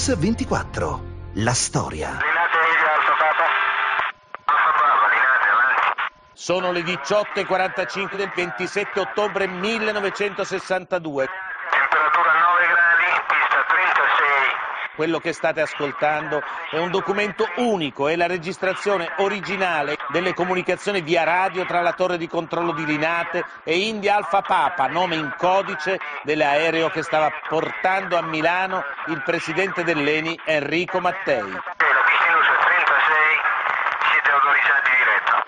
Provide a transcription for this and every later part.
Mix 24. La storia. Sono le 18.45 del 27 ottobre 1962. Quello che state ascoltando è un documento unico, è la registrazione originale delle comunicazioni via radio tra la torre di controllo di Linate e India Alfa Papa, nome in codice dell'aereo che stava portando a Milano il presidente dell'ENI Enrico Mattei. E la pista in uso è 36, siete autorizzati diretto.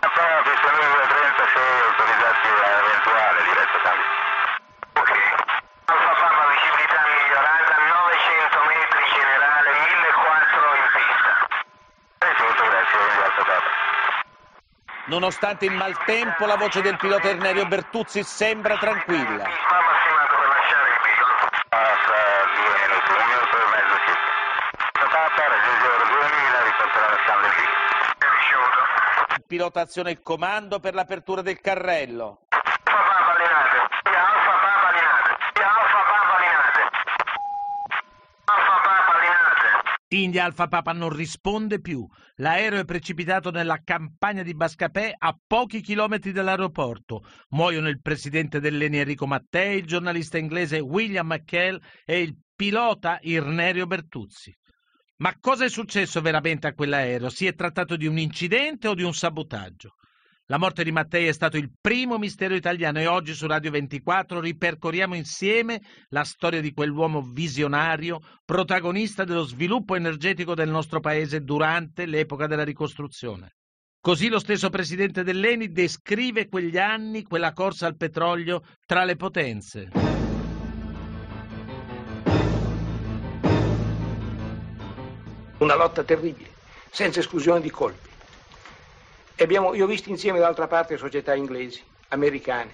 Appena pista in uso è 36, autorizzati all'eventuale diretto cambio. Ok. Alfa Papa, visibilità migliorata, 900 metri generale, 1004 in pista. Ricevuto, grazie, India Alfa Papa. Nonostante il maltempo, la voce del pilota Ernerio Bertuzzi sembra tranquilla. Pista massimato per lasciare il pilota. Passa due minuti, un minuto mezzo circa. Papa, raggiungere 2000, riporterà lo scambio di Ricevuto. Il pilota aziona il comando per l'apertura del carrello. Alfa Papa Linate. Alfa Papa Linate. Alfa Papa Linate. Alfa Papa Linate. India Alfa Papa non risponde più. L'aereo è precipitato nella campagna di Bascapè a pochi chilometri dall'aeroporto. Muoiono il presidente dell'ENI Enrico Mattei, il giornalista inglese William McHale e il pilota Irnerio Bertuzzi. Ma cosa è successo veramente a quell'aereo? Si è trattato di un incidente o di un sabotaggio? La morte di Mattei è stato il primo mistero italiano e oggi su Radio 24 ripercorriamo insieme la storia di quell'uomo visionario, protagonista dello sviluppo energetico del nostro paese durante l'epoca della ricostruzione. Così lo stesso presidente dell'ENI descrive quegli anni, quella corsa al petrolio tra le potenze. Una lotta terribile, senza esclusione di colpi. Abbiamo, io ho visto insieme d'altra parte società inglesi, americane,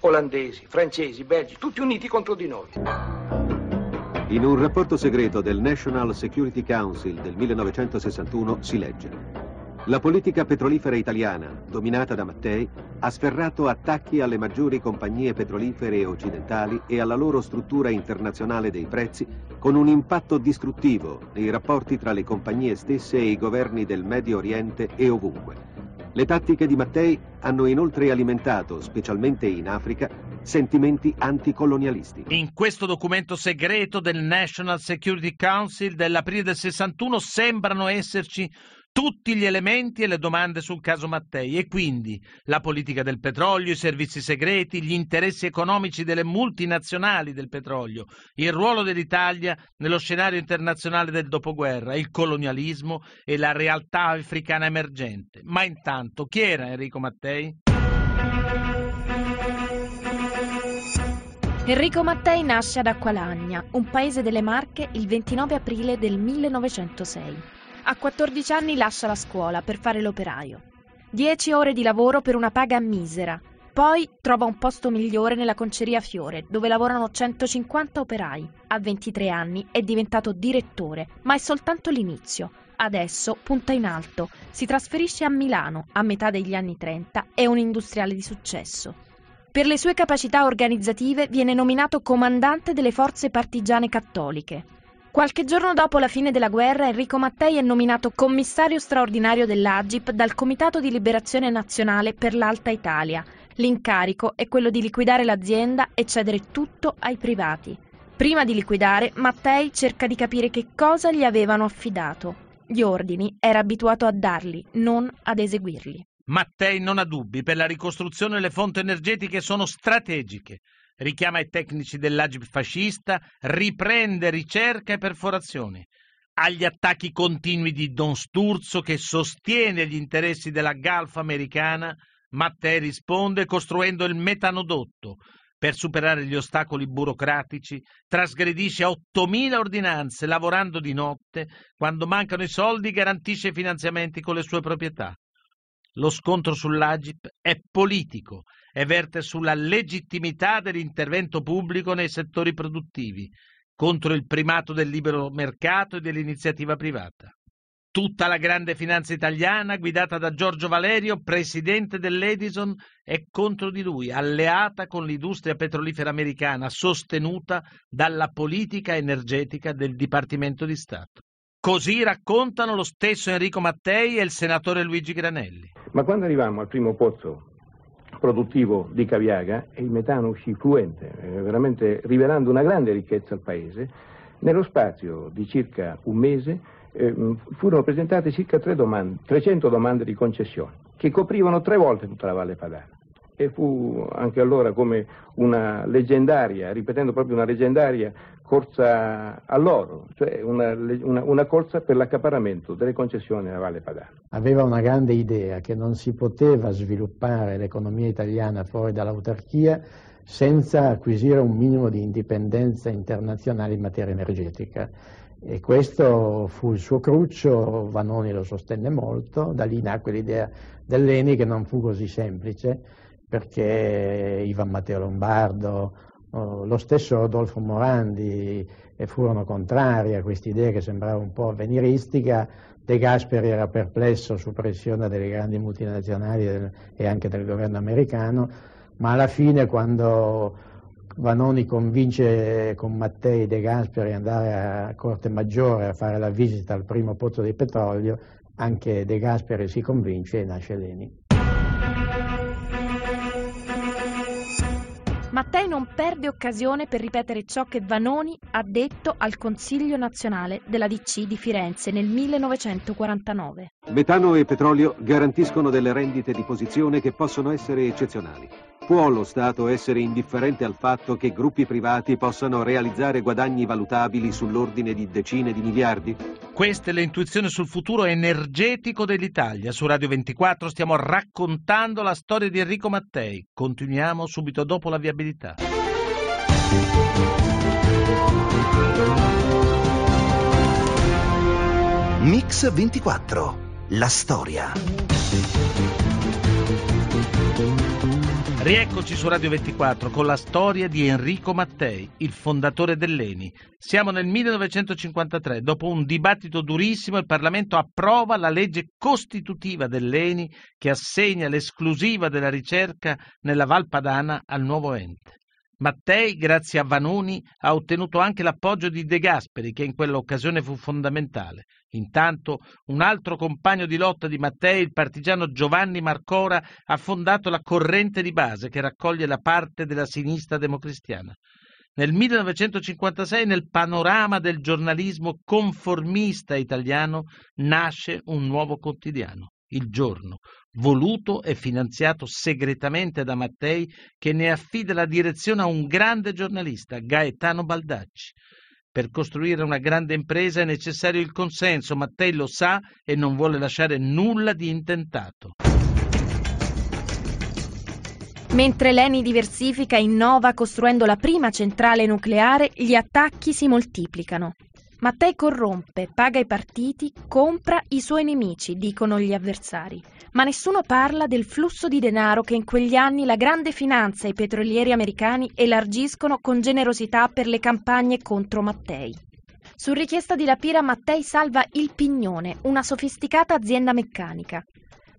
olandesi, francesi, belgi, tutti uniti contro di noi. In un rapporto segreto del National Security Council del 1961 si legge La politica petrolifera italiana, dominata da Mattei, ha sferrato attacchi alle maggiori compagnie petrolifere occidentali e alla loro struttura internazionale dei prezzi con un impatto distruttivo nei rapporti tra le compagnie stesse e i governi del Medio Oriente e ovunque. Le tattiche di Mattei hanno inoltre alimentato, specialmente in Africa, sentimenti anticolonialisti. In questo documento segreto del National Security Council dell'aprile del 61 sembrano esserci tutti gli elementi e le domande sul caso Mattei e quindi la politica del petrolio, i servizi segreti, gli interessi economici delle multinazionali del petrolio, il ruolo dell'Italia nello scenario internazionale del dopoguerra, il colonialismo e la realtà africana emergente. Ma intanto chi era Enrico Mattei? Enrico Mattei nasce ad Acqualagna, un paese delle Marche, il 29 aprile del 1906. A 14 anni lascia la scuola per fare l'operaio. 10 ore di lavoro per una paga misera. Poi trova un posto migliore nella conceria Fiore, dove lavorano 150 operai. A 23 anni è diventato direttore, ma è soltanto l'inizio. Adesso punta in alto, si trasferisce a Milano a metà degli anni 30, è un industriale di successo. Per le sue capacità organizzative viene nominato comandante delle forze partigiane cattoliche. Qualche giorno dopo la fine della guerra Enrico Mattei è nominato commissario straordinario dell'Agip dal Comitato di Liberazione Nazionale per l'Alta Italia. L'incarico è quello di liquidare l'azienda e cedere tutto ai privati. Prima di liquidare, Mattei cerca di capire che cosa gli avevano affidato. Gli ordini era abituato a darli, non ad eseguirli. Mattei non ha dubbi, per la ricostruzione le fonti energetiche sono strategiche. Richiama i tecnici dell'Agip fascista, riprende ricerca e perforazioni. Agli attacchi continui di Don Sturzo che sostiene gli interessi della Gulf americana, Mattei risponde costruendo il metanodotto. Per superare gli ostacoli burocratici, trasgredisce 8.000 ordinanze lavorando di notte, quando mancano i soldi garantisce finanziamenti con le sue proprietà. Lo scontro sull'Agip è politico e verte sulla legittimità dell'intervento pubblico nei settori produttivi, contro il primato del libero mercato e dell'iniziativa privata. Tutta la grande finanza italiana, guidata da Giorgio Valerio, presidente dell'Edison, è contro di lui, alleata con l'industria petrolifera americana, sostenuta dalla politica energetica del Dipartimento di Stato. Così raccontano lo stesso Enrico Mattei e il senatore Luigi Granelli. Ma quando arrivammo al primo pozzo produttivo di Caviaga e il metano uscì fluente, eh, veramente rivelando una grande ricchezza al Paese, nello spazio di circa un mese eh, furono presentate circa domande, 300 domande di concessione che coprivano tre volte tutta la Valle Padana. E fu anche allora come una leggendaria, ripetendo proprio una leggendaria corsa all'oro, cioè una, una, una corsa per l'accaparramento delle concessioni nella Valle Padana. Aveva una grande idea che non si poteva sviluppare l'economia italiana fuori dall'autarchia senza acquisire un minimo di indipendenza internazionale in materia energetica. E questo fu il suo cruccio, Vanoni lo sostenne molto, da lì nacque l'idea dell'Eni che non fu così semplice perché Ivan Matteo Lombardo, lo stesso Rodolfo Morandi furono contrari a questa idea che sembrava un po' avveniristica, De Gasperi era perplesso su pressione delle grandi multinazionali e anche del governo americano, ma alla fine quando Vanoni convince con Mattei De Gasperi ad andare a Corte Maggiore a fare la visita al primo pozzo di petrolio, anche De Gasperi si convince e nasce Leni. Mattei non perde occasione per ripetere ciò che Vanoni ha detto al Consiglio nazionale della DC di Firenze nel 1949. Metano e petrolio garantiscono delle rendite di posizione che possono essere eccezionali. Può lo Stato essere indifferente al fatto che gruppi privati possano realizzare guadagni valutabili sull'ordine di decine di miliardi? Questa è l'intuizione sul futuro energetico dell'Italia. Su Radio 24 stiamo raccontando la storia di Enrico Mattei. Continuiamo subito dopo la viabilità. Mix 24. La storia. Rieccoci su Radio 24 con la storia di Enrico Mattei, il fondatore dell'ENI. Siamo nel 1953, dopo un dibattito durissimo il Parlamento approva la legge costitutiva dell'ENI che assegna l'esclusiva della ricerca nella Val Padana al nuovo ente. Mattei, grazie a Vanoni, ha ottenuto anche l'appoggio di De Gasperi, che in quell'occasione fu fondamentale. Intanto, un altro compagno di lotta di Mattei, il partigiano Giovanni Marcora, ha fondato la corrente di base che raccoglie la parte della sinistra democristiana. Nel 1956, nel panorama del giornalismo conformista italiano, nasce un nuovo quotidiano, Il Giorno, voluto e finanziato segretamente da Mattei, che ne affida la direzione a un grande giornalista, Gaetano Baldacci. Per costruire una grande impresa è necessario il consenso, Mattei lo sa e non vuole lasciare nulla di intentato. Mentre l'ENI diversifica e innova costruendo la prima centrale nucleare, gli attacchi si moltiplicano. Mattei corrompe, paga i partiti, compra i suoi nemici, dicono gli avversari. Ma nessuno parla del flusso di denaro che in quegli anni la grande finanza e i petrolieri americani elargiscono con generosità per le campagne contro Mattei. Su richiesta di Lapira, Mattei salva il Pignone, una sofisticata azienda meccanica.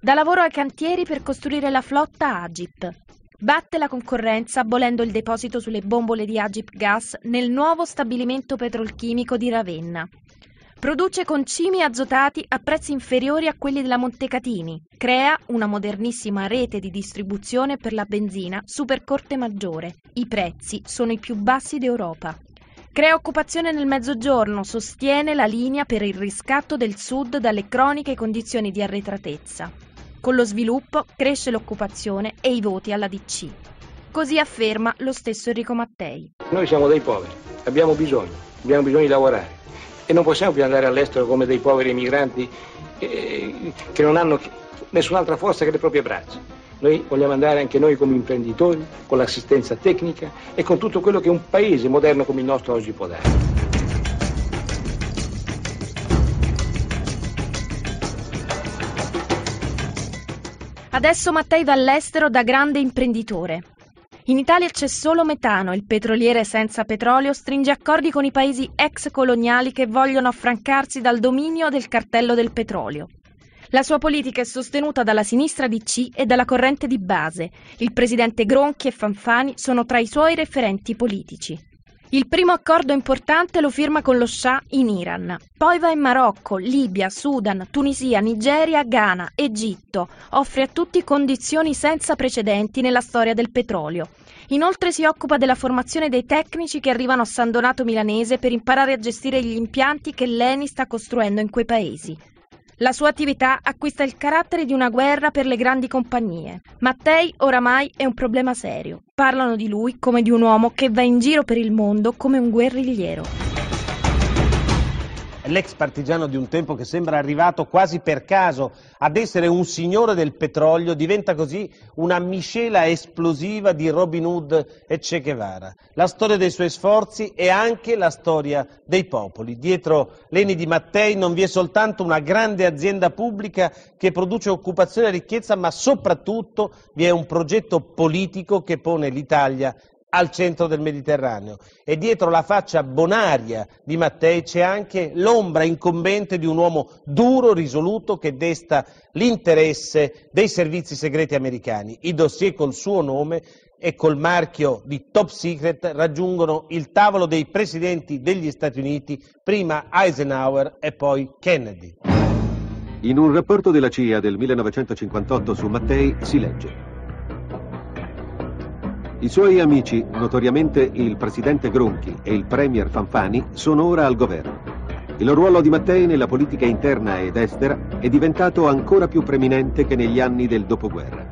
Da lavoro ai cantieri per costruire la flotta Agip, Batte la concorrenza abolendo il deposito sulle bombole di Agip Gas nel nuovo stabilimento petrolchimico di Ravenna. Produce concimi azotati a prezzi inferiori a quelli della Montecatini. Crea una modernissima rete di distribuzione per la benzina super corte maggiore. I prezzi sono i più bassi d'Europa. Crea occupazione nel mezzogiorno, sostiene la linea per il riscatto del sud dalle croniche condizioni di arretratezza. Con lo sviluppo cresce l'occupazione e i voti alla DC. Così afferma lo stesso Enrico Mattei. Noi siamo dei poveri, abbiamo bisogno, abbiamo bisogno di lavorare e non possiamo più andare all'estero come dei poveri emigranti eh, che non hanno nessun'altra forza che le proprie braccia. Noi vogliamo andare anche noi come imprenditori, con l'assistenza tecnica e con tutto quello che un paese moderno come il nostro oggi può dare. Adesso Mattei va all'estero da grande imprenditore. In Italia c'è solo metano, il petroliere senza petrolio stringe accordi con i paesi ex coloniali che vogliono affrancarsi dal dominio del cartello del petrolio. La sua politica è sostenuta dalla sinistra DC e dalla corrente di base. Il presidente Gronchi e Fanfani sono tra i suoi referenti politici. Il primo accordo importante lo firma con lo Shah in Iran, poi va in Marocco, Libia, Sudan, Tunisia, Nigeria, Ghana, Egitto. Offre a tutti condizioni senza precedenti nella storia del petrolio. Inoltre si occupa della formazione dei tecnici che arrivano a San Donato Milanese per imparare a gestire gli impianti che l'ENI sta costruendo in quei paesi. La sua attività acquista il carattere di una guerra per le grandi compagnie. Mattei oramai è un problema serio. Parlano di lui come di un uomo che va in giro per il mondo come un guerrigliero l'ex partigiano di un tempo che sembra arrivato quasi per caso ad essere un signore del petrolio, diventa così una miscela esplosiva di Robin Hood e Che Guevara. La storia dei suoi sforzi è anche la storia dei popoli. Dietro l'Eni di Mattei non vi è soltanto una grande azienda pubblica che produce occupazione e ricchezza, ma soprattutto vi è un progetto politico che pone l'Italia al centro del Mediterraneo e dietro la faccia bonaria di Mattei c'è anche l'ombra incombente di un uomo duro, risoluto che desta l'interesse dei servizi segreti americani. I dossier col suo nome e col marchio di top secret raggiungono il tavolo dei presidenti degli Stati Uniti, prima Eisenhower e poi Kennedy. In un rapporto della CIA del 1958 su Mattei si legge i suoi amici, notoriamente il presidente Gronchi e il premier Fanfani, sono ora al governo. Il ruolo di Mattei nella politica interna ed estera è diventato ancora più preminente che negli anni del dopoguerra.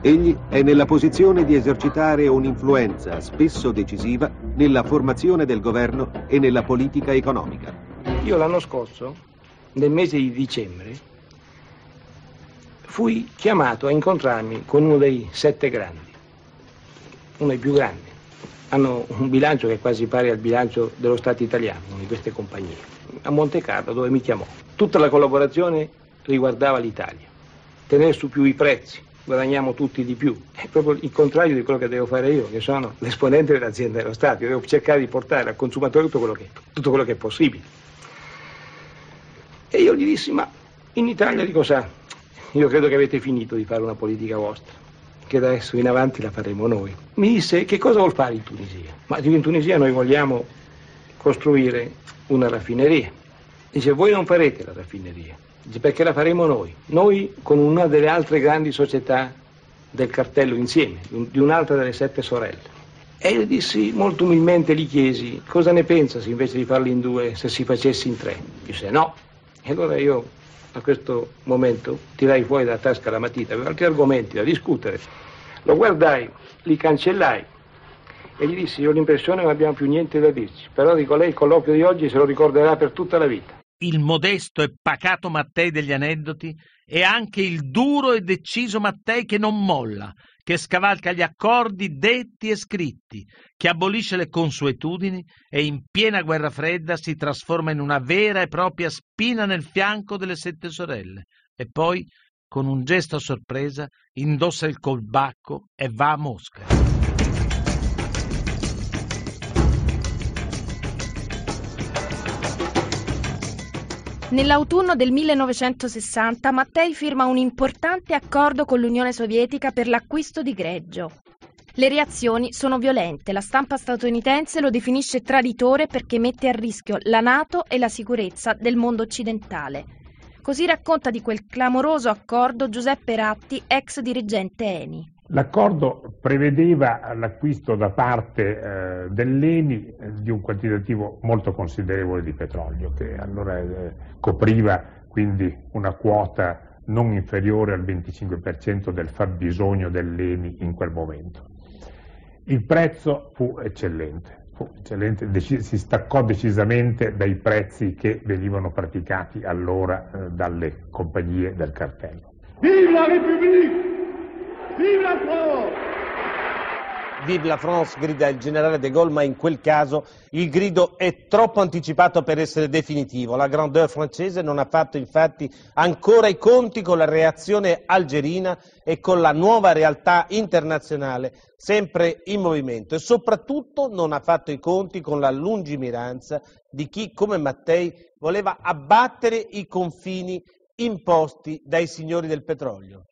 Egli è nella posizione di esercitare un'influenza spesso decisiva nella formazione del governo e nella politica economica. Io l'anno scorso, nel mese di dicembre, fui chiamato a incontrarmi con uno dei sette grandi uno dei più grandi. Hanno un bilancio che è quasi pari al bilancio dello Stato italiano, una di queste compagnie, a Monte Carlo dove mi chiamò. Tutta la collaborazione riguardava l'Italia, tenere su più i prezzi, guadagniamo tutti di più. È proprio il contrario di quello che devo fare io, che sono l'esponente dell'azienda dello Stato. Io devo cercare di portare al consumatore tutto quello che, tutto quello che è possibile. E io gli dissi, ma in Italia di cosa? Io credo che avete finito di fare una politica vostra che da adesso in avanti la faremo noi. Mi disse che cosa vuol fare in Tunisia? Ma in Tunisia noi vogliamo costruire una raffineria. Dice voi non farete la raffineria, dice perché la faremo noi, noi con una delle altre grandi società del cartello insieme, di un'altra delle sette sorelle. E io dissi molto umilmente, gli chiesi cosa ne pensa se invece di farli in due, se si facesse in tre? Disse no. E allora io a questo momento tirai fuori dalla tasca la matita, avevo altri argomenti da discutere. Lo guardai, li cancellai e gli dissi, ho l'impressione che non abbiamo più niente da dirci, però dico lei il colloquio di oggi se lo ricorderà per tutta la vita. Il modesto e pacato Mattei degli aneddoti è anche il duro e deciso Mattei che non molla, che scavalca gli accordi detti e scritti, che abolisce le consuetudini e in piena guerra fredda si trasforma in una vera e propria spina nel fianco delle sette sorelle e poi, con un gesto a sorpresa, indossa il colbacco e va a Mosca. Nell'autunno del 1960 Mattei firma un importante accordo con l'Unione Sovietica per l'acquisto di greggio. Le reazioni sono violente, la stampa statunitense lo definisce traditore perché mette a rischio la Nato e la sicurezza del mondo occidentale. Così racconta di quel clamoroso accordo Giuseppe Ratti, ex dirigente Eni. L'accordo prevedeva l'acquisto da parte eh, dell'Eni eh, di un quantitativo molto considerevole di petrolio, che allora eh, copriva quindi una quota non inferiore al 25% del fabbisogno dell'Eni in quel momento. Il prezzo fu eccellente, fu eccellente si staccò decisamente dai prezzi che venivano praticati allora eh, dalle compagnie del cartello. Vive la Repubblique! Vive la France! Vive la France, grida il generale de Gaulle, ma in quel caso il grido è troppo anticipato per essere definitivo. La grandeur francese non ha fatto infatti ancora i conti con la reazione algerina e con la nuova realtà internazionale sempre in movimento e soprattutto non ha fatto i conti con la lungimiranza di chi come Mattei voleva abbattere i confini imposti dai signori del petrolio.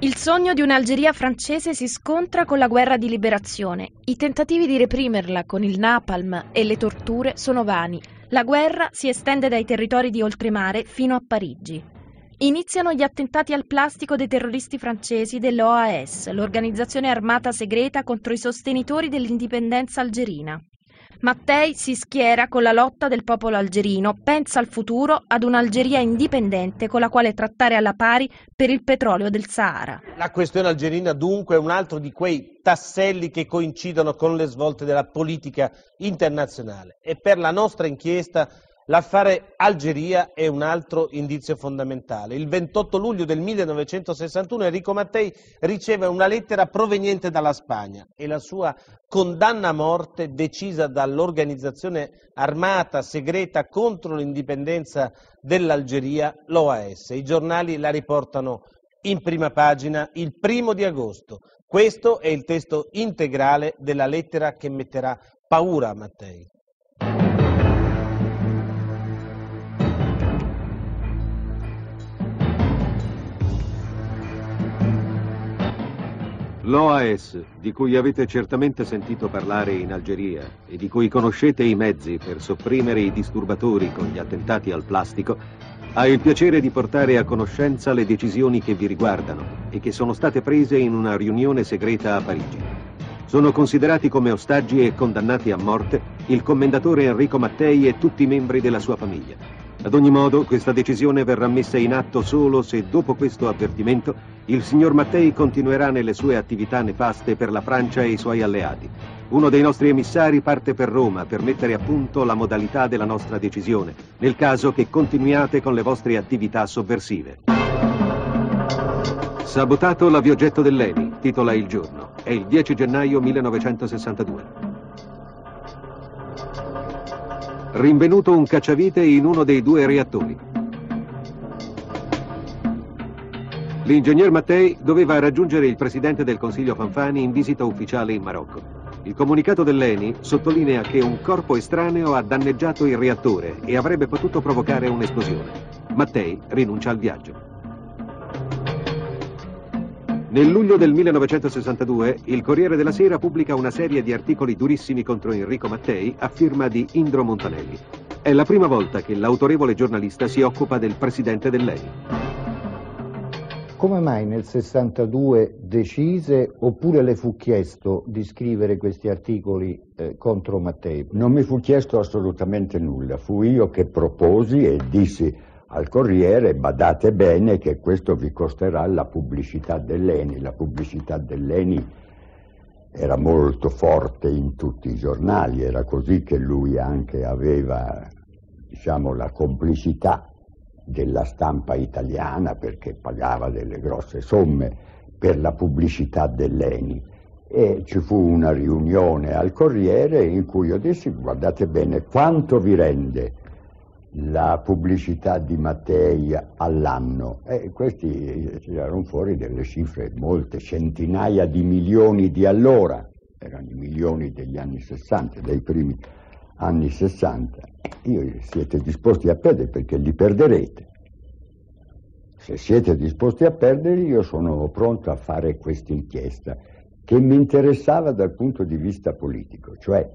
Il sogno di un'Algeria francese si scontra con la guerra di liberazione. I tentativi di reprimerla con il napalm e le torture sono vani. La guerra si estende dai territori di oltremare fino a Parigi. Iniziano gli attentati al plastico dei terroristi francesi dell'OAS, l'organizzazione armata segreta contro i sostenitori dell'indipendenza algerina. Mattei si schiera con la lotta del popolo algerino, pensa al futuro, ad un'Algeria indipendente con la quale trattare alla pari per il petrolio del Sahara. La questione algerina dunque è un altro di quei tasselli che coincidono con le svolte della politica internazionale e per la nostra inchiesta L'affare Algeria è un altro indizio fondamentale. Il 28 luglio del 1961 Enrico Mattei riceve una lettera proveniente dalla Spagna e la sua condanna a morte decisa dall'organizzazione armata segreta contro l'indipendenza dell'Algeria, l'OAS. I giornali la riportano in prima pagina il primo di agosto. Questo è il testo integrale della lettera che metterà paura a Mattei. L'OAS, di cui avete certamente sentito parlare in Algeria e di cui conoscete i mezzi per sopprimere i disturbatori con gli attentati al plastico, ha il piacere di portare a conoscenza le decisioni che vi riguardano e che sono state prese in una riunione segreta a Parigi. Sono considerati come ostaggi e condannati a morte il commendatore Enrico Mattei e tutti i membri della sua famiglia. Ad ogni modo, questa decisione verrà messa in atto solo se dopo questo avvertimento il signor Mattei continuerà nelle sue attività nefaste per la Francia e i suoi alleati. Uno dei nostri emissari parte per Roma per mettere a punto la modalità della nostra decisione, nel caso che continuiate con le vostre attività sovversive. Sabotato l'aviogetto dell'Eni, titola Il giorno. È il 10 gennaio 1962. Rinvenuto un cacciavite in uno dei due reattori. L'ingegner Mattei doveva raggiungere il presidente del Consiglio Fanfani in visita ufficiale in Marocco. Il comunicato dell'ENI sottolinea che un corpo estraneo ha danneggiato il reattore e avrebbe potuto provocare un'esplosione. Mattei rinuncia al viaggio. Nel luglio del 1962 il Corriere della Sera pubblica una serie di articoli durissimi contro Enrico Mattei a firma di Indro Montanelli. È la prima volta che l'autorevole giornalista si occupa del presidente dell'ENI. Come mai nel 62 decise oppure le fu chiesto di scrivere questi articoli eh, contro Mattei? Non mi fu chiesto assolutamente nulla, fu io che proposi e dissi al Corriere badate bene che questo vi costerà la pubblicità dell'Eni, la pubblicità dell'Eni era molto forte in tutti i giornali, era così che lui anche aveva diciamo, la complicità della stampa italiana perché pagava delle grosse somme per la pubblicità dell'ENI. E ci fu una riunione al Corriere in cui io dissi guardate bene quanto vi rende la pubblicità di Mattei all'anno. E questi tirarono fuori delle cifre molte, centinaia di milioni di allora, erano i milioni degli anni 60, dei primi anni 60, io siete disposti a perdere perché li perderete. Se siete disposti a perderli io sono pronto a fare questa inchiesta che mi interessava dal punto di vista politico, cioè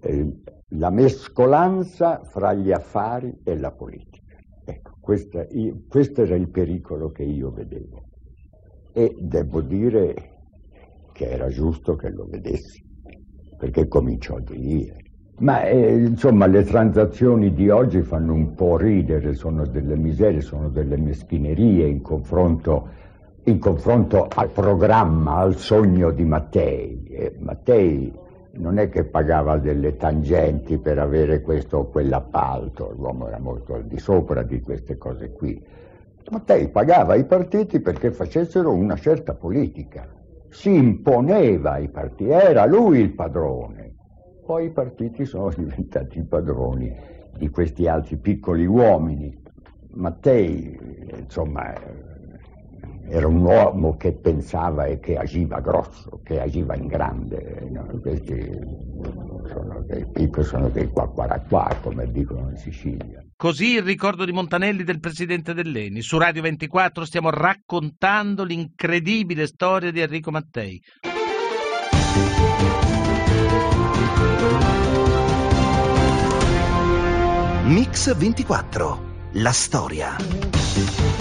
eh, la mescolanza fra gli affari e la politica. Ecco, questa, io, questo era il pericolo che io vedevo e devo dire che era giusto che lo vedessi, perché cominciò a dire ma eh, insomma le transazioni di oggi fanno un po' ridere, sono delle miserie, sono delle meschinerie in confronto, in confronto al programma, al sogno di Mattei. E Mattei non è che pagava delle tangenti per avere questo o quell'appalto, l'uomo era molto al di sopra di queste cose qui. Mattei pagava i partiti perché facessero una certa politica, si imponeva ai partiti, era lui il padrone. Poi i partiti sono diventati i padroni di questi altri piccoli uomini. Mattei, insomma, era un uomo che pensava e che agiva grosso, che agiva in grande. No? Questi sono dei piccoli, sono dei qua qua qua, come dicono in Sicilia. Così il ricordo di Montanelli del presidente dell'Eni. Su Radio 24 stiamo raccontando l'incredibile storia di Enrico Mattei. Mix 24. La storia.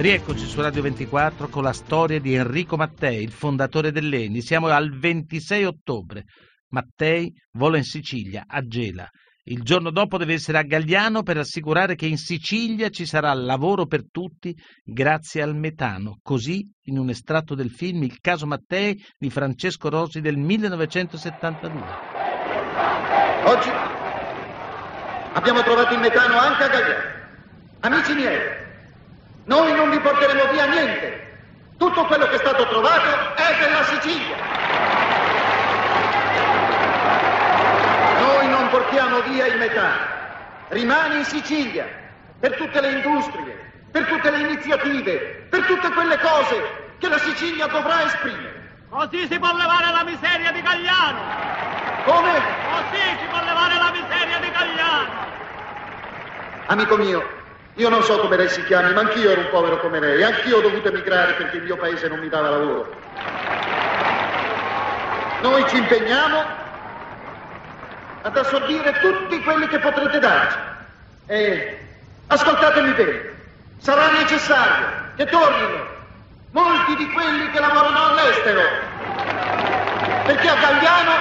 Rieccoci su Radio 24 con la storia di Enrico Mattei, il fondatore dell'Eni. Siamo al 26 ottobre. Mattei vola in Sicilia, a Gela. Il giorno dopo deve essere a Gagliano per assicurare che in Sicilia ci sarà lavoro per tutti grazie al metano. Così, in un estratto del film Il caso Mattei di Francesco Rosi del 1972. Oggi abbiamo trovato il metano anche a Gagliano. Amici miei, noi non vi porteremo via niente. Tutto quello che è stato trovato è della Sicilia. Noi non portiamo via il metano. Rimane in Sicilia per tutte le industrie, per tutte le iniziative, per tutte quelle cose che la Sicilia dovrà esprimere. Così si può levare la miseria di Gagliano. Come? Così si può levare la miseria di Gagliano. Amico mio, io non so come lei si chiami, ma anch'io ero un povero come lei. Anch'io ho dovuto emigrare perché il mio paese non mi dava lavoro. Noi ci impegniamo ad assorbire tutti quelli che potrete darci. E ascoltatemi bene, sarà necessario che tornino molti di quelli che lavorano all'estero, perché a Gagliano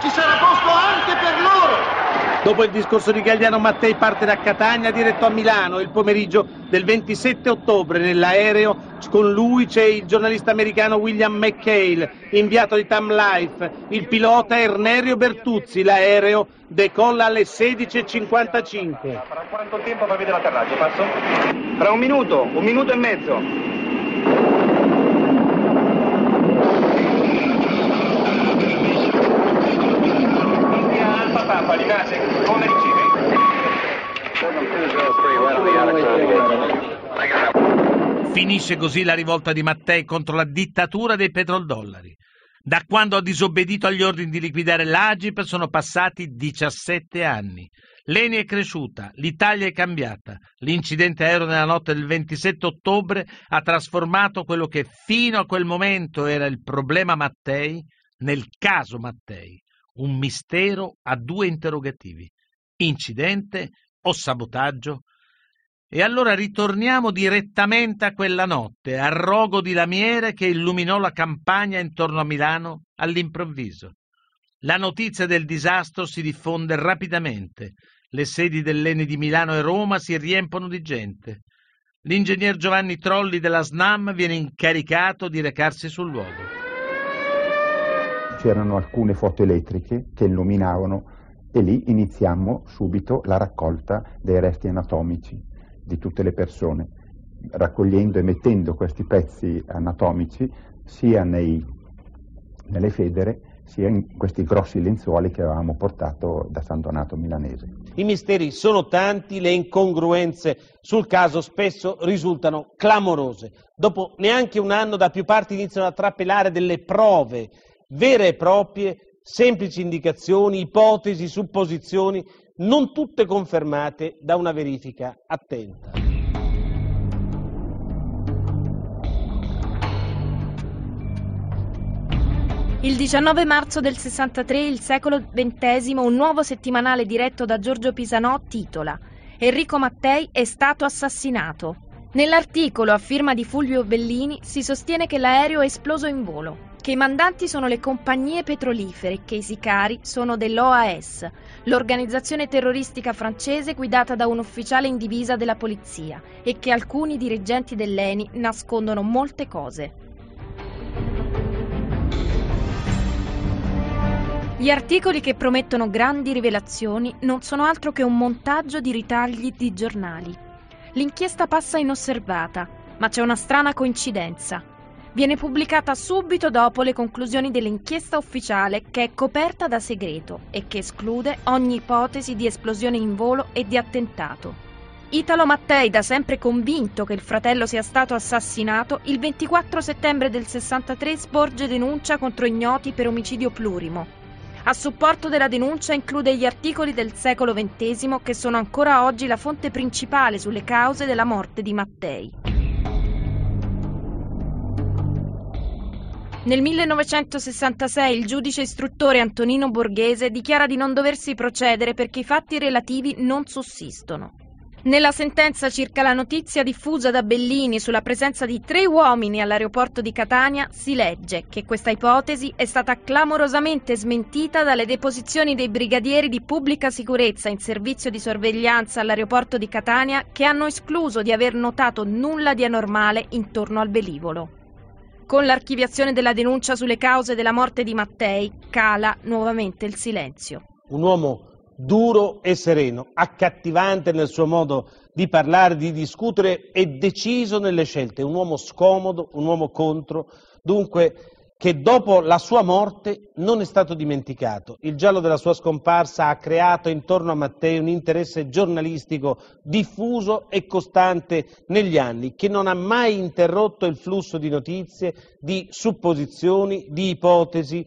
ci sarà posto anche per loro. Dopo il discorso di Gagliano Mattei parte da Catania diretto a Milano il pomeriggio del 27 ottobre nell'aereo con lui c'è il giornalista americano William McHale, inviato di Time Life, il pilota Ernerio Bertuzzi, l'aereo decolla alle 16.55. Fra quanto tempo fa vedere l'atterraggio, passo? Un minuto, un minuto e mezzo. Alfa Papa, rinasce, come riceve? Finisce così la rivolta di Mattei contro la dittatura dei petrodollari. Da quando ha disobbedito agli ordini di liquidare l'Agip sono passati 17 anni. L'Eni è cresciuta, l'Italia è cambiata. L'incidente aereo nella notte del 27 ottobre ha trasformato quello che fino a quel momento era il problema Mattei nel caso Mattei, un mistero a due interrogativi. Incidente o sabotaggio? E allora ritorniamo direttamente a quella notte, al rogo di lamiere che illuminò la campagna intorno a Milano all'improvviso. La notizia del disastro si diffonde rapidamente. Le sedi dell'Eni di Milano e Roma si riempono di gente. L'ingegner Giovanni Trolli della SNAM viene incaricato di recarsi sul luogo. C'erano alcune foto elettriche che illuminavano e lì iniziammo subito la raccolta dei resti anatomici di tutte le persone, raccogliendo e mettendo questi pezzi anatomici sia nei, nelle federe sia in questi grossi lenzuoli che avevamo portato da San Donato milanese. I misteri sono tanti, le incongruenze sul caso spesso risultano clamorose. Dopo neanche un anno da più parti iniziano a trapelare delle prove vere e proprie, semplici indicazioni, ipotesi, supposizioni, non tutte confermate da una verifica attenta. Il 19 marzo del 63 il secolo XX, un nuovo settimanale diretto da Giorgio Pisanò titola Enrico Mattei è stato assassinato. Nell'articolo a firma di Fulvio Bellini si sostiene che l'aereo è esploso in volo, che i mandanti sono le compagnie petrolifere, che i sicari sono dell'OAS, l'organizzazione terroristica francese guidata da un ufficiale in divisa della polizia, e che alcuni dirigenti dell'ENI nascondono molte Gli articoli che promettono grandi rivelazioni non sono altro che un montaggio di ritagli di giornali. L'inchiesta passa inosservata, ma c'è una strana coincidenza. Viene pubblicata subito dopo le conclusioni dell'inchiesta ufficiale che è coperta da segreto e che esclude ogni ipotesi di esplosione in volo e di attentato. Italo Mattei, da sempre convinto che il fratello sia stato assassinato, il 24 settembre del 63 sporge denuncia contro ignoti per omicidio plurimo. A supporto della denuncia include gli articoli del secolo XX che sono ancora oggi la fonte principale sulle cause della morte di Mattei. Nel 1966 il giudice istruttore Antonino Borghese dichiara di non doversi procedere perché i fatti relativi non sussistono. Nella sentenza circa la notizia diffusa da Bellini sulla presenza di tre uomini all'aeroporto di Catania si legge che questa ipotesi è stata clamorosamente smentita dalle deposizioni dei brigadieri di pubblica sicurezza in servizio di sorveglianza all'aeroporto di Catania che hanno escluso di aver notato nulla di anormale intorno al velivolo. Con l'archiviazione della denuncia sulle cause della morte di Mattei cala nuovamente il silenzio. Un uomo duro e sereno, accattivante nel suo modo di parlare, di discutere e deciso nelle scelte, un uomo scomodo, un uomo contro, dunque che dopo la sua morte non è stato dimenticato. Il giallo della sua scomparsa ha creato intorno a Mattei un interesse giornalistico diffuso e costante negli anni, che non ha mai interrotto il flusso di notizie, di supposizioni, di ipotesi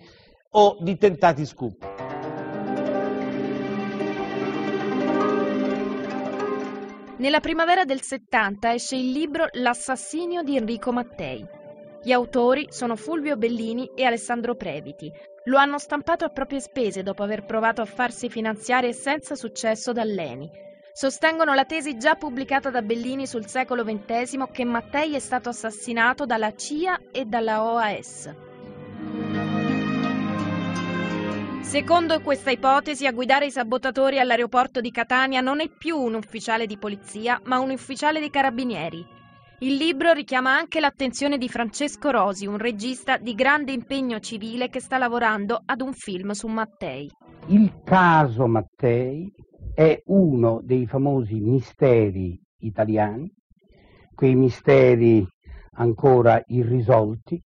o di tentati scoop. Nella primavera del 70 esce il libro L'assassinio di Enrico Mattei. Gli autori sono Fulvio Bellini e Alessandro Previti. Lo hanno stampato a proprie spese dopo aver provato a farsi finanziare senza successo dall'ENI. Sostengono la tesi già pubblicata da Bellini sul secolo XX che Mattei è stato assassinato dalla CIA e dalla OAS. Secondo questa ipotesi, a guidare i sabotatori all'aeroporto di Catania non è più un ufficiale di polizia, ma un ufficiale dei carabinieri. Il libro richiama anche l'attenzione di Francesco Rosi, un regista di grande impegno civile che sta lavorando ad un film su Mattei. Il caso Mattei è uno dei famosi misteri italiani, quei misteri ancora irrisolti,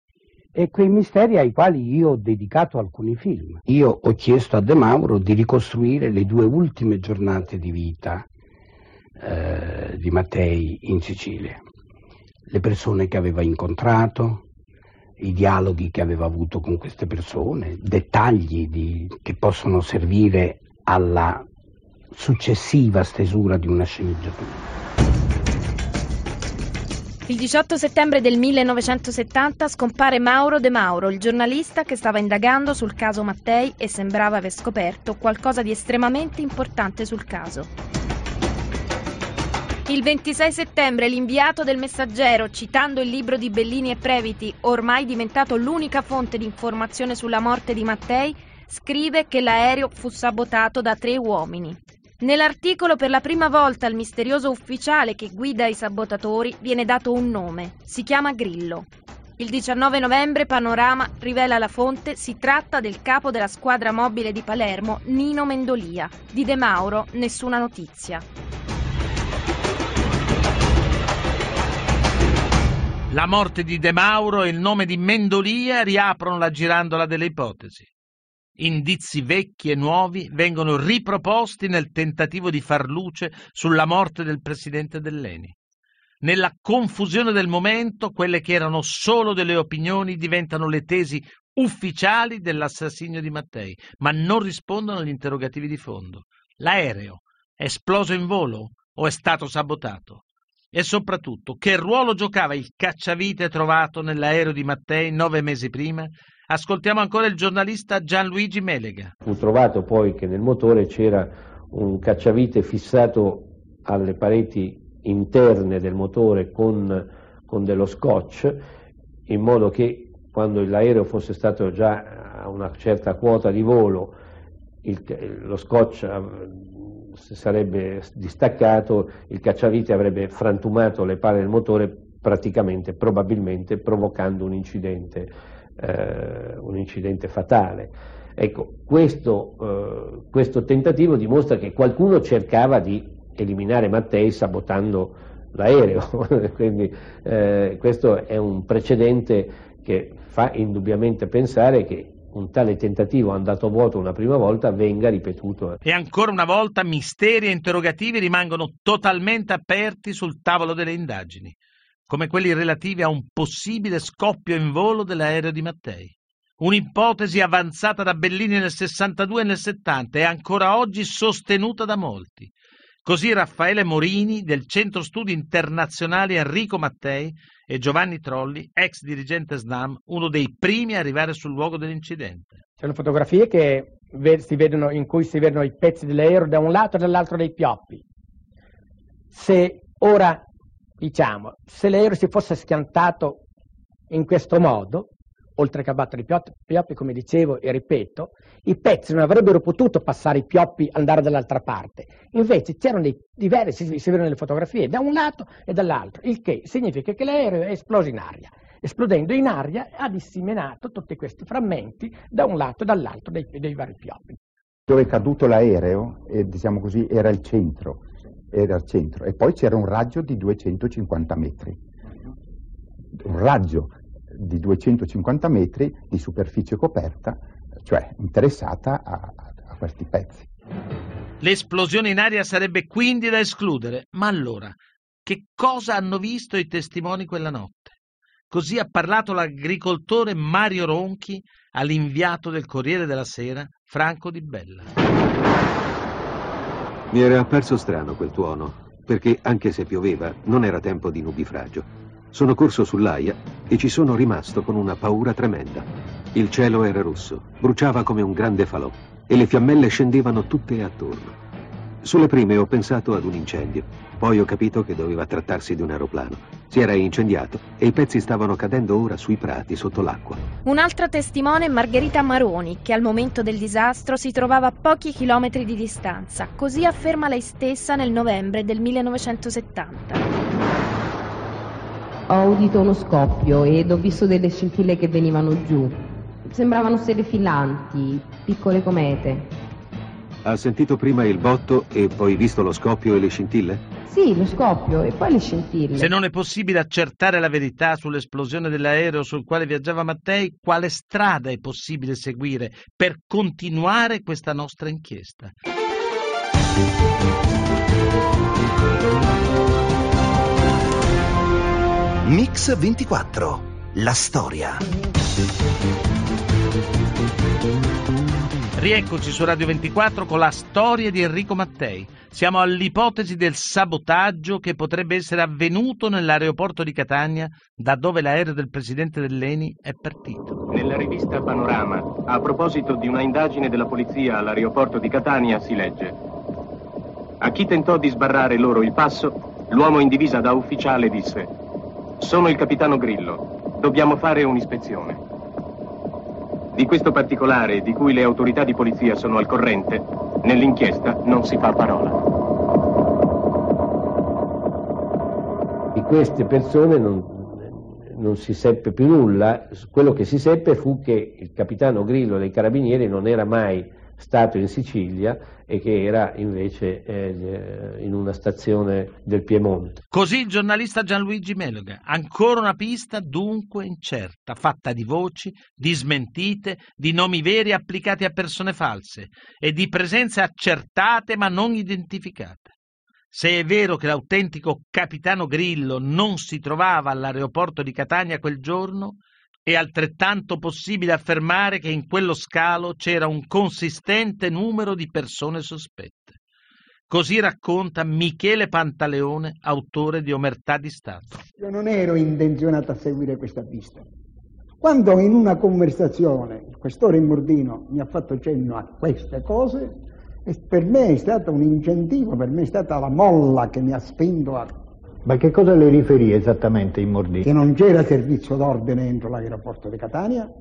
e quei misteri ai quali io ho dedicato alcuni film. Io ho chiesto a De Mauro di ricostruire le due ultime giornate di vita eh, di Mattei in Sicilia, le persone che aveva incontrato, i dialoghi che aveva avuto con queste persone, dettagli di, che possono servire alla successiva stesura di una sceneggiatura. Il 18 settembre del 1970 scompare Mauro De Mauro, il giornalista che stava indagando sul caso Mattei e sembrava aver scoperto qualcosa di estremamente importante sul caso. Il 26 settembre l'inviato del messaggero, citando il libro di Bellini e Previti, ormai diventato l'unica fonte di informazione sulla morte di Mattei, scrive che l'aereo fu sabotato da tre uomini. Nell'articolo per la prima volta al misterioso ufficiale che guida i sabotatori viene dato un nome, si chiama Grillo. Il 19 novembre Panorama rivela la fonte, si tratta del capo della squadra mobile di Palermo, Nino Mendolia. Di De Mauro nessuna notizia. La morte di De Mauro e il nome di Mendolia riaprono la girandola delle ipotesi indizi vecchi e nuovi vengono riproposti nel tentativo di far luce sulla morte del presidente dell'ENI. Nella confusione del momento, quelle che erano solo delle opinioni diventano le tesi ufficiali dell'assassinio di Mattei, ma non rispondono agli interrogativi di fondo. L'aereo è esploso in volo o è stato sabotato? E soprattutto, che ruolo giocava il cacciavite trovato nell'aereo di Mattei nove mesi prima Ascoltiamo ancora il giornalista Gianluigi Melega. Fu trovato poi che nel motore c'era un cacciavite fissato alle pareti interne del motore con, con dello scotch, in modo che quando l'aereo fosse stato già a una certa quota di volo, il, lo scotch sarebbe distaccato, il cacciavite avrebbe frantumato le pale del motore praticamente, probabilmente provocando un incidente eh, un incidente fatale. Ecco, questo, eh, questo tentativo dimostra che qualcuno cercava di eliminare Mattei sabotando l'aereo, quindi eh, questo è un precedente che fa indubbiamente pensare che un tale tentativo andato a vuoto una prima volta venga ripetuto. E ancora una volta misteri e interrogativi rimangono totalmente aperti sul tavolo delle indagini, come quelli relativi a un possibile scoppio in volo dell'aereo di Mattei. Un'ipotesi avanzata da Bellini nel 62 e nel 70 e ancora oggi sostenuta da molti. Così Raffaele Morini del Centro Studi Internazionali Enrico Mattei e Giovanni Trolli, ex dirigente SNAM, uno dei primi a arrivare sul luogo dell'incidente. Sono fotografie che vedono, in cui si vedono i pezzi dell'aereo da un lato e dall'altro dei pioppi. Se ora, diciamo, se l'aereo si fosse schiantato in questo modo, oltre che abbattere i pioppi, come dicevo e ripeto, i pezzi non avrebbero potuto passare i pioppi e andare dall'altra parte. Invece c'erano dei diversi, si, si vedono nelle fotografie, da un lato e dall'altro, il che significa che l'aereo è esploso in aria. Esplodendo in aria ha disseminato tutti questi frammenti da un lato e dall'altro dei, dei vari pioppi. Dove è caduto l'aereo, eh, diciamo così, era il centro, era il centro, e poi c'era un raggio di 250 metri. Un raggio di 250 metri di superficie coperta, cioè interessata a, a questi pezzi. L'esplosione in aria sarebbe quindi da escludere, ma allora che cosa hanno visto i testimoni quella notte? Così ha parlato l'agricoltore Mario Ronchi all'inviato del Corriere della Sera, Franco Di Bella. Mi era apparso strano quel tuono, perché anche se pioveva non era tempo di nubifragio. Sono corso sull'aia e ci sono rimasto con una paura tremenda. Il cielo era rosso, bruciava come un grande falò e le fiammelle scendevano tutte attorno. Sulle prime ho pensato ad un incendio, poi ho capito che doveva trattarsi di un aeroplano. Si era incendiato e i pezzi stavano cadendo ora sui prati sotto l'acqua. Un'altra testimone è Margherita Maroni, che al momento del disastro si trovava a pochi chilometri di distanza. Così afferma lei stessa nel novembre del 1970 ho udito uno scoppio ed ho visto delle scintille che venivano giù. Sembravano stelle filanti, piccole comete. Ha sentito prima il botto e poi visto lo scoppio e le scintille? Sì, lo scoppio e poi le scintille. Se non è possibile accertare la verità sull'esplosione dell'aereo sul quale viaggiava Mattei, quale strada è possibile seguire per continuare questa nostra inchiesta? Mix 24. La storia. Rieccoci su Radio 24 con la storia di Enrico Mattei. Siamo all'ipotesi del sabotaggio che potrebbe essere avvenuto nell'aeroporto di Catania, da dove l'aereo del presidente dell'ENI è partito. Nella rivista Panorama, a proposito di una indagine della polizia all'aeroporto di Catania, si legge: A chi tentò di sbarrare loro il passo, l'uomo in divisa da ufficiale disse: sono il capitano Grillo. Dobbiamo fare un'ispezione. Di questo particolare, di cui le autorità di polizia sono al corrente, nell'inchiesta non si fa parola. Di queste persone non, non si seppe più nulla, quello che si seppe fu che il capitano Grillo dei Carabinieri non era mai stato in Sicilia e che era invece eh, in una stazione del Piemonte. Così il giornalista Gianluigi Meloga, ancora una pista dunque incerta, fatta di voci, di smentite, di nomi veri applicati a persone false e di presenze accertate ma non identificate. Se è vero che l'autentico capitano Grillo non si trovava all'aeroporto di Catania quel giorno, è altrettanto possibile affermare che in quello scalo c'era un consistente numero di persone sospette. Così racconta Michele Pantaleone, autore di Omertà di Stato. Io non ero intenzionato a seguire questa pista. Quando in una conversazione il questore Immordino mi ha fatto cenno a queste cose, per me è stato un incentivo, per me è stata la molla che mi ha spinto a ma che cosa le riferì esattamente in Mordini? Che non c'era servizio d'ordine entro l'aeroporto di Catania,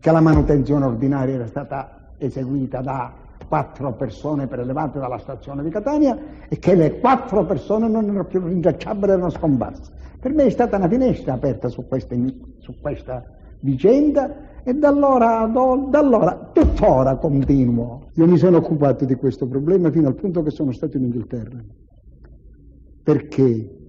che la manutenzione ordinaria era stata eseguita da quattro persone prelevate dalla stazione di Catania e che le quattro persone non erano più rintracciabili, erano scomparse. Per me è stata una finestra aperta su questa, su questa vicenda E da allora, da allora, tuttora continuo. Io mi sono occupato di questo problema fino al punto che sono stato in Inghilterra. Perché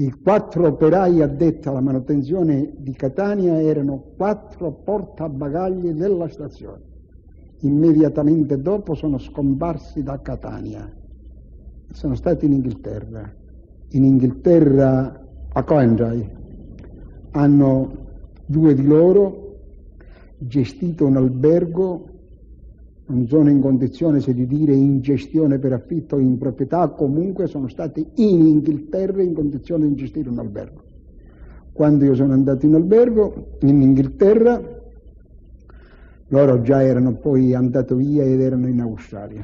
i quattro operai addetti alla manutenzione di Catania erano quattro portabagagli della stazione. Immediatamente dopo sono scomparsi da Catania. Sono stati in Inghilterra. In Inghilterra, a Coventry, hanno due di loro gestito un albergo non sono in condizione se di dire in gestione per affitto o in proprietà, comunque sono stati in Inghilterra in condizione di gestire un albergo. Quando io sono andato in albergo in Inghilterra, loro già erano poi andati via ed erano in Australia.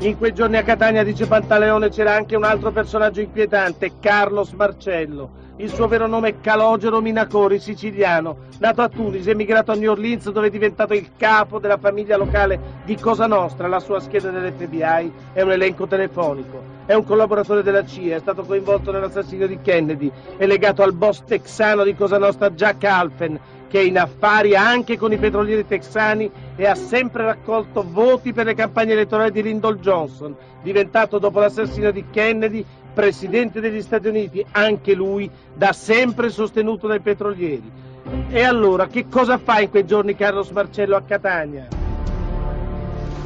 In quei giorni a Catania, dice Pantaleone, c'era anche un altro personaggio inquietante, Carlos Marcello. Il suo vero nome è Calogero Minacori, siciliano, nato a Tunisi, emigrato a New Orleans dove è diventato il capo della famiglia locale di Cosa Nostra, la sua scheda dell'FBI è un elenco telefonico. È un collaboratore della CIA, è stato coinvolto nell'assassinio di Kennedy, è legato al boss texano di Cosa Nostra Jack Alfen, che è in affari anche con i petrolieri texani e ha sempre raccolto voti per le campagne elettorali di Lyndon Johnson, diventato dopo l'assassinio di Kennedy presidente degli Stati Uniti, anche lui da sempre sostenuto dai petrolieri. E allora che cosa fa in quei giorni Carlos Marcello a Catania?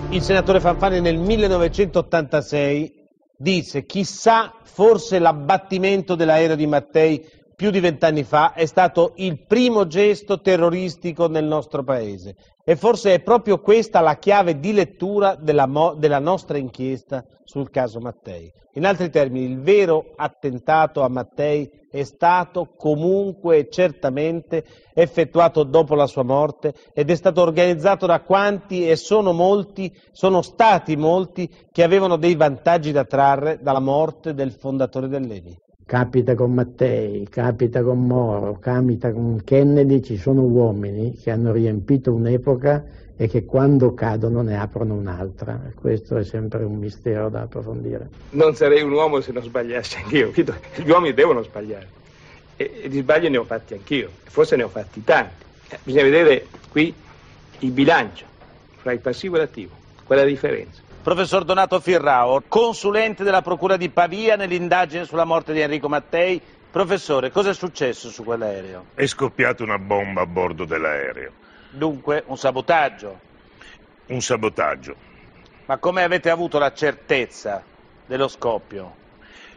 Il senatore Fanfani nel 1986 disse chissà forse l'abbattimento dell'aereo di Mattei più di vent'anni fa è stato il primo gesto terroristico nel nostro paese e forse è proprio questa la chiave di lettura della, della nostra inchiesta sul caso Mattei. In altri termini, il vero attentato a Mattei è stato comunque e certamente effettuato dopo la sua morte ed è stato organizzato da quanti, e sono molti, sono stati molti, che avevano dei vantaggi da trarre dalla morte del fondatore dell'ENI capita con Mattei, capita con Moro, capita con Kennedy, ci sono uomini che hanno riempito un'epoca e che quando cadono ne aprono un'altra. Questo è sempre un mistero da approfondire. Non sarei un uomo se non sbagliassi anch'io. Gli uomini devono sbagliare. E, e di sbagli ne ho fatti anch'io, forse ne ho fatti tanti. Bisogna vedere qui il bilancio fra il passivo e l'attivo, qual è la differenza. Professor Donato Firrao, consulente della Procura di Pavia nell'indagine sulla morte di Enrico Mattei. Professore, cosa è successo su quell'aereo? È scoppiata una bomba a bordo dell'aereo. Dunque, un sabotaggio? Un sabotaggio. Ma come avete avuto la certezza dello scoppio?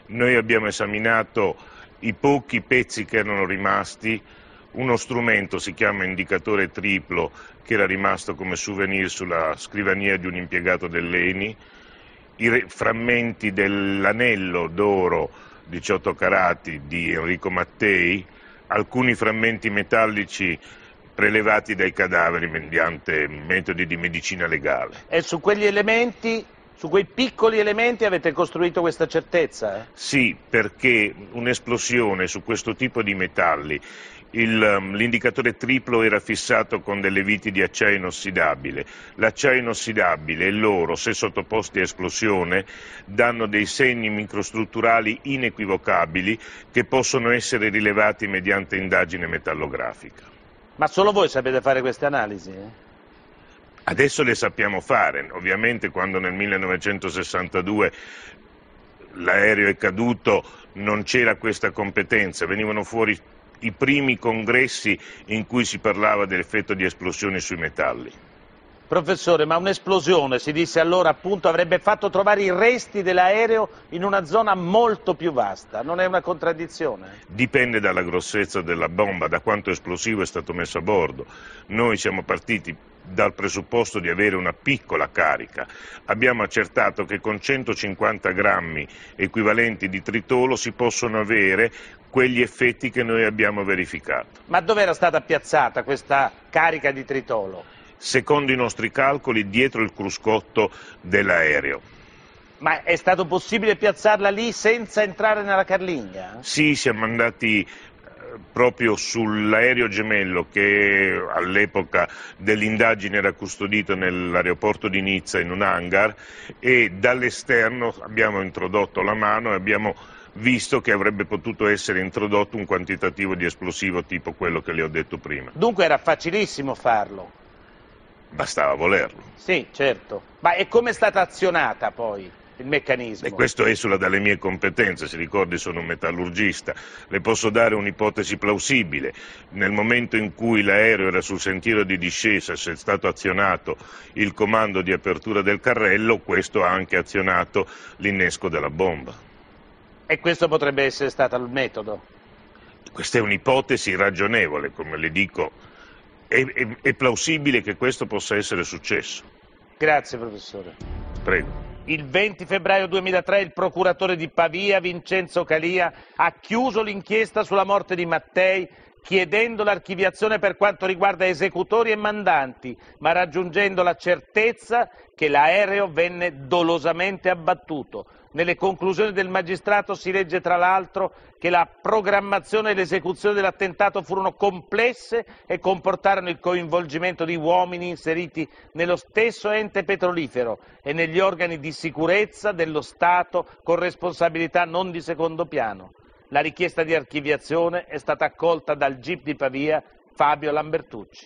Noi abbiamo esaminato i pochi pezzi che erano rimasti uno strumento, si chiama indicatore triplo, che era rimasto come souvenir sulla scrivania di un impiegato dell'ENI, i frammenti dell'anello d'oro 18 carati di Enrico Mattei, alcuni frammenti metallici prelevati dai cadaveri mediante metodi di medicina legale. E su quegli elementi su quei piccoli elementi avete costruito questa certezza? Eh? Sì, perché un'esplosione su questo tipo di metalli l'indicatore triplo era fissato con delle viti di acciaio inossidabile. L'acciaio inossidabile e l'oro, se sottoposti a esplosione, danno dei segni microstrutturali inequivocabili che possono essere rilevati mediante indagine metallografica. Ma solo voi sapete fare queste analisi? Eh? Adesso le sappiamo fare, ovviamente quando nel 1962 l'aereo è caduto non c'era questa competenza, venivano fuori i primi congressi in cui si parlava dell'effetto di esplosioni sui metalli. Professore, ma un'esplosione, si disse allora appunto, avrebbe fatto trovare i resti dell'aereo in una zona molto più vasta, non è una contraddizione? Dipende dalla grossezza della bomba, da quanto esplosivo è stato messo a bordo. Noi siamo partiti dal presupposto di avere una piccola carica. Abbiamo accertato che con 150 grammi equivalenti di tritolo si possono avere quegli effetti che noi abbiamo verificato. Ma dove era stata piazzata questa carica di tritolo? Secondo i nostri calcoli dietro il cruscotto dell'aereo. Ma è stato possibile piazzarla lì senza entrare nella carligna? Sì, siamo andati proprio sull'aereo gemello che all'epoca dell'indagine era custodito nell'aeroporto di Nizza in un hangar e dall'esterno abbiamo introdotto la mano e abbiamo visto che avrebbe potuto essere introdotto un quantitativo di esplosivo tipo quello che le ho detto prima. Dunque era facilissimo farlo. Bastava volerlo. Sì, certo. Ma e come è stata azionata poi il meccanismo? E questo esula dalle mie competenze, si ricordi sono un metallurgista. Le posso dare un'ipotesi plausibile. Nel momento in cui l'aereo era sul sentiero di discesa, se è stato azionato il comando di apertura del carrello, questo ha anche azionato l'innesco della bomba. E questo potrebbe essere stato il metodo? Questa è un'ipotesi ragionevole, come le dico è, è, è plausibile che questo possa essere successo. Grazie professore. Prego. Il 20 febbraio 2003 il procuratore di Pavia, Vincenzo Calia, ha chiuso l'inchiesta sulla morte di Mattei chiedendo l'archiviazione per quanto riguarda esecutori e mandanti, ma raggiungendo la certezza che l'aereo venne dolosamente abbattuto. Nelle conclusioni del magistrato si legge tra l'altro che la programmazione e l'esecuzione dell'attentato furono complesse e comportarono il coinvolgimento di uomini inseriti nello stesso ente petrolifero e negli organi di sicurezza dello Stato con responsabilità non di secondo piano. La richiesta di archiviazione è stata accolta dal GIP di Pavia Fabio Lambertucci.